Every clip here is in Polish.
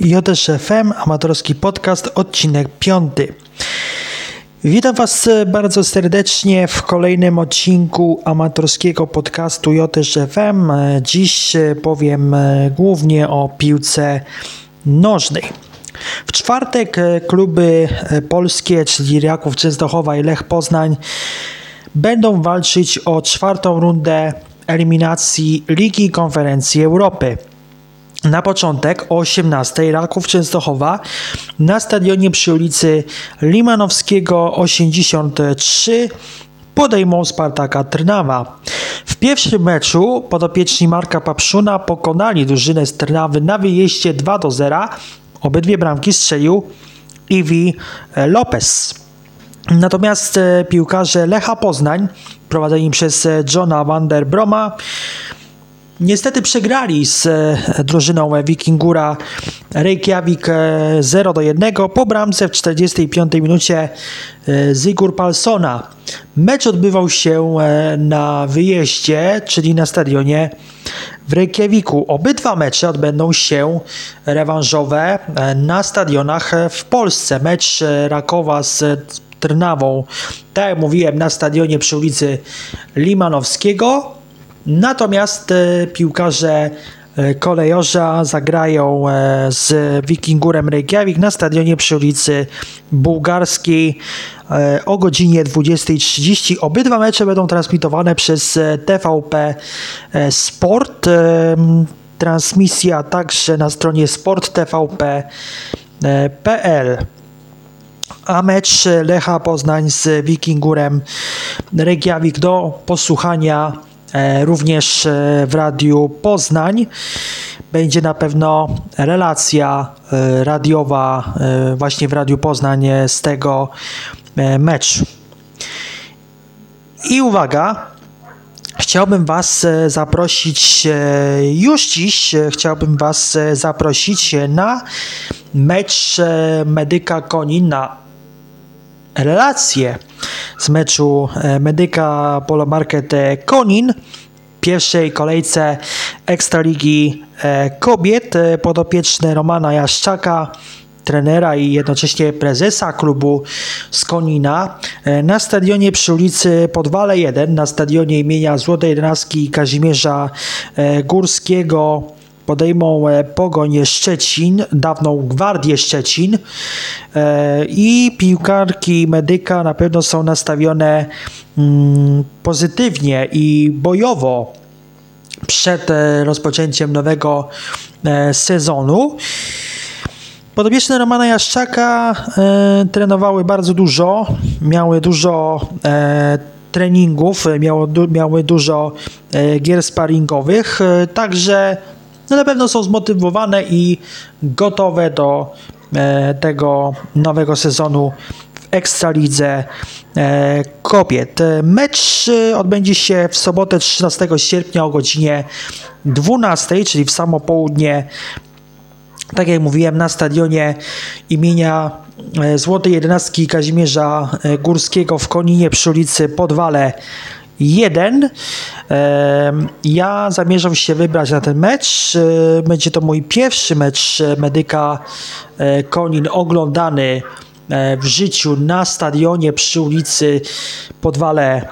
JSZ FM, amatorski podcast, odcinek piąty. Witam Was bardzo serdecznie w kolejnym odcinku amatorskiego podcastu JSZ FM. Dziś powiem głównie o piłce nożnej. W czwartek kluby polskie, czyli Raków Częstochowa i Lech Poznań będą walczyć o czwartą rundę eliminacji Ligi Konferencji Europy. Na początek o 18 Raków Częstochowa na stadionie przy ulicy Limanowskiego 83 podejmą Spartaka Trnawa. W pierwszym meczu podopieczni Marka Papszuna pokonali drużynę z Trnawy na wyjeździe 2 do 0. Obydwie bramki strzelił Iwi Lopez. Natomiast e, piłkarze Lecha Poznań, prowadzeni przez e, Johna van der Broma, niestety przegrali z e, drużyną Wikingura Reykjavik 0 do 1 po bramce w 45 minucie Zigur Palsona. Mecz odbywał się na wyjeździe, czyli na stadionie w Reykjaviku. Obydwa mecze odbędą się rewanżowe na stadionach w Polsce. Mecz Rakowa z Trnawą, tak jak mówiłem, na stadionie przy ulicy Limanowskiego. Natomiast e, piłkarze e, kolejorza zagrają e, z Wikingurem Reykjavik na stadionie przy ulicy Bułgarskiej o godzinie 20.30. Obydwa mecze będą transmitowane przez TVP Sport. Transmisja także na stronie sporttvp.pl a mecz Lecha Poznań z Wikingurem Reykjavik do posłuchania również e, w Radiu Poznań. Będzie na pewno relacja e, radiowa właśnie w Radiu Poznań z tego meczu. I uwaga, chciałbym Was zaprosić już dziś, chciałbym Was zaprosić na mecz Medyka Konin na relacje z meczu e, Medyka Polo Market e, Konin pierwszej kolejce Ekstraligi e, Kobiet podopieczne Romana Jaszczaka trenera i jednocześnie prezesa klubu z Konina na stadionie przy ulicy Podwale 1, na stadionie imienia Złotej Jedenastki Kazimierza Górskiego podejmą e, Pogoń Szczecin, dawną Gwardię Szczecin e, i piłkarki Medyka na pewno są nastawione mm, pozytywnie i bojowo przed e, rozpoczęciem nowego sezonu. Podobieczne Romana Jaszczaka trenowały bardzo dużo, miały dużo treningów, miały dużo gier sparingowych, także no na pewno są zmotywowane i gotowe do e, tego nowego sezonu w Ekstralidze e, kobiet. Mecz e, odbędzie się w sobotę 13 sierpnia o godzinie 12, czyli w samo południe tak jak mówiłem, na stadionie imienia Złotej Jedenastki Kazimierza Górskiego w Koninie przy ulicy Podwale 1. Ja zamierzam się wybrać na ten mecz. E, będzie to mój pierwszy mecz Medyka e, Konin oglądany e, w życiu na stadionie przy ulicy Podwale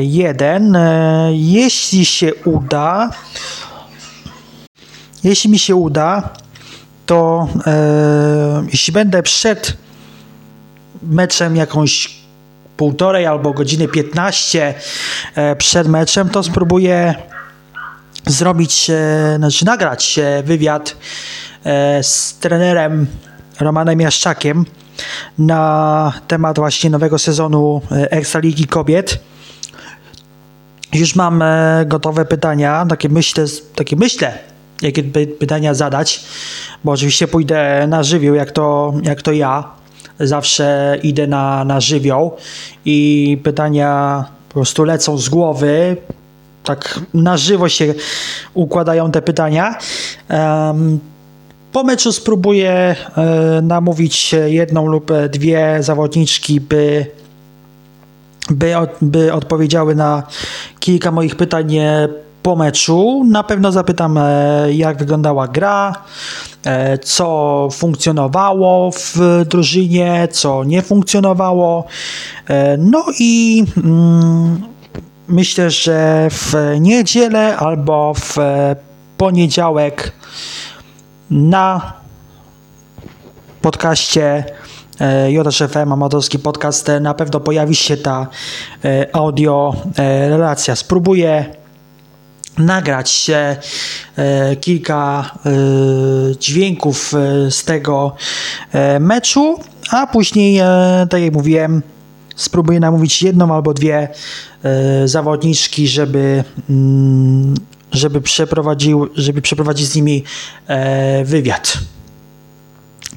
1. Jeśli się uda, jeśli mi się uda, to jeśli będę przed meczem jakąś półtorej albo godziny 15 e, przed meczem, to spróbuję zrobić, znaczy nagrać wywiad e, z trenerem Romanem Jaszczakiem na temat właśnie nowego sezonu Ekstraligi Kobiet. Już mam gotowe pytania, takie myślę, takie myślę, jakie pytania zadać, bo oczywiście pójdę na żywioł, jak to, jak to ja zawsze idę na, na żywioł i pytania po prostu lecą z głowy. Tak na żywo się układają te pytania. Um, po meczu spróbuję e, namówić jedną lub dwie zawodniczki, by, by, by odpowiedziały na kilka moich pytań po meczu. Na pewno zapytam, e, jak wyglądała gra, e, co funkcjonowało w drużynie, co nie funkcjonowało. E, no i mm, myślę, że w niedzielę albo w poniedziałek na podcaście JSFM, amatorski podcast, na pewno pojawi się ta audio relacja. Spróbuję nagrać e, kilka e, dźwięków e, z tego meczu, a później, tak jak mówiłem, spróbuję namówić jedną albo dwie zawodniczki, żeby, mm, żeby, przeprowadził, żeby przeprowadzić z nimi wywiad.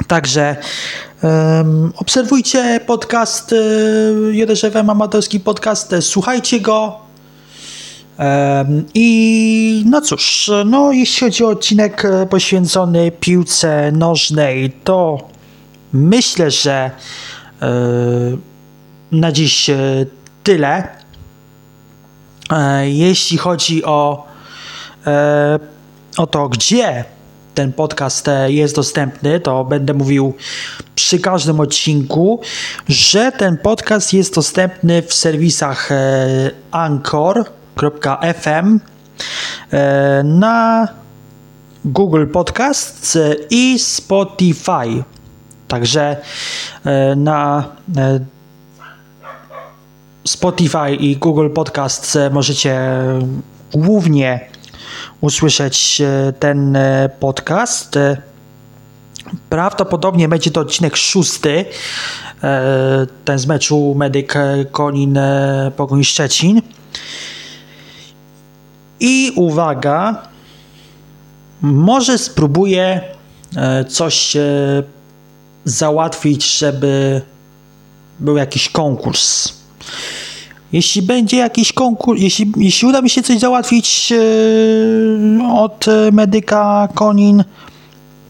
Także obserwujcie podcast JDŻFM Amatorski Podcast, słuchajcie go, i no cóż, no jeśli chodzi o odcinek e, poświęcony piłce nożnej, to myślę, że e, na dziś e, tyle. Jeśli chodzi o, o to, gdzie ten podcast jest dostępny, to będę mówił przy każdym odcinku, że ten podcast jest dostępny w serwisach Anchor, anchor.fm e, na Google Podcasts i Spotify. Także e, na e, Spotify i Google Podcasts możecie głównie usłyszeć ten podcast. Prawdopodobnie będzie to odcinek szósty, ten z meczu Medyk Konin Pogoń Szczecin. I uwaga, może spróbuję e, coś e, załatwić, żeby był jakiś konkurs. Jeśli będzie jakiś konkurs, jeśli, jeśli uda mi się coś załatwić e, od medyka Konin,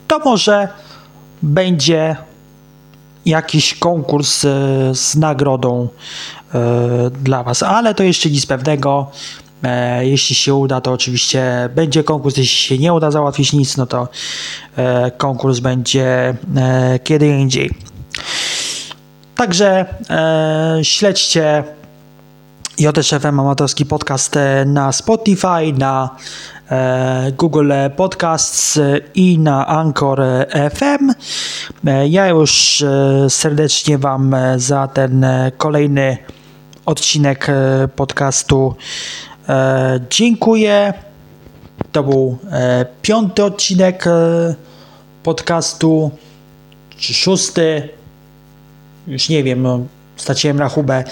to może będzie jakiś konkurs z nagrodą dla Was, ale to jeszcze nic pewnego. E, jeśli się uda, to oczywiście będzie konkurs. Jeśli się nie uda załatwić nic, no to e, konkurs będzie e, kiedy indziej. Także śledźcie JSFM Amatorski Podcast na Spotify, na Google Podcasts i na Anchor FM. Ja już serdecznie Wam za ten kolejny odcinek podcastu E, dziękuję. To był e, piąty odcinek e, podcastu, czy szósty. Już nie wiem, no, straciłem rachubę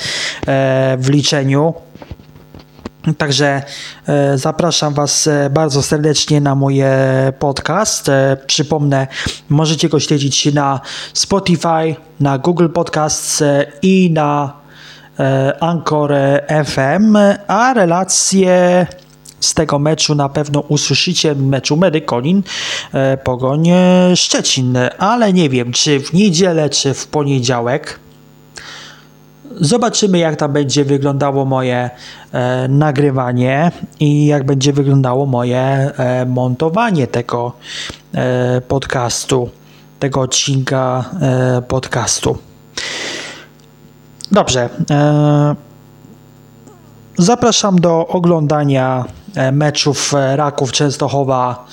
e, w liczeniu. Także e, zapraszam Was bardzo serdecznie na mój podcast. Przypomnę, możecie go śledzić na Spotify, na Google Podcasts i na Anchor FM, a relacje z tego meczu na pewno usłyszycie meczu Medykolin e, Pogoń Szczecin, ale nie wiem czy w niedzielę czy w poniedziałek. Zobaczymy, jak tam będzie wyglądało moje e, nagrywanie i jak będzie wyglądało moje e, montowanie tego e, podcastu, tego odcinka e, podcastu. Dobrze. E, zapraszam do oglądania e, meczów e, Raków Częstochowa,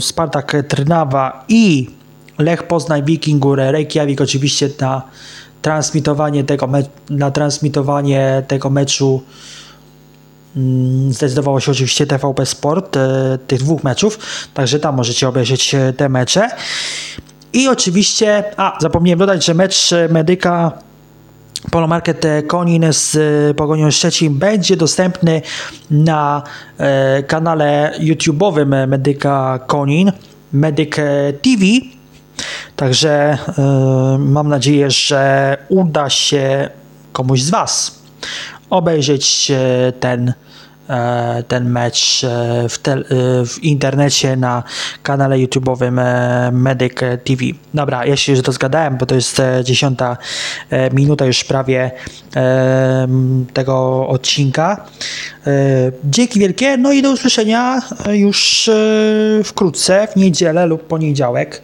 Spartak Trnawa i Lech Poznań Wikingur Reykjavik oczywiście na transmitowanie tego, na transmitowanie tego meczu mm, zdecydowało się oczywiście TVP Sport tych dwóch meczów, także tam możecie obejrzeć te mecze. I oczywiście, a zapomniałem dodać, że mecz Medyka Polomarket Konin z e, Pogonią Szczecin będzie dostępny na e, kanale YouTube'owym Medyka Konin, Medyk TV. Także e, mam nadzieję, że uda się komuś z Was obejrzeć ten e, ten mecz e, w, e, w internecie na kanale YouTube'owym e, Medic TV. Dobra, ja się już rozgadałem, bo to jest e, dziesiąta e, minuta już prawie e, tego odcinka. E, Dzięki wielkie, no i do usłyszenia e, już e, wkrótce, w niedzielę lub poniedziałek.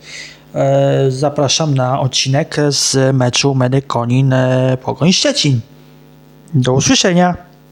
E, Zapraszam na odcinek z meczu Medic Konin e, Pogoń Szczecin. Do usłyszenia.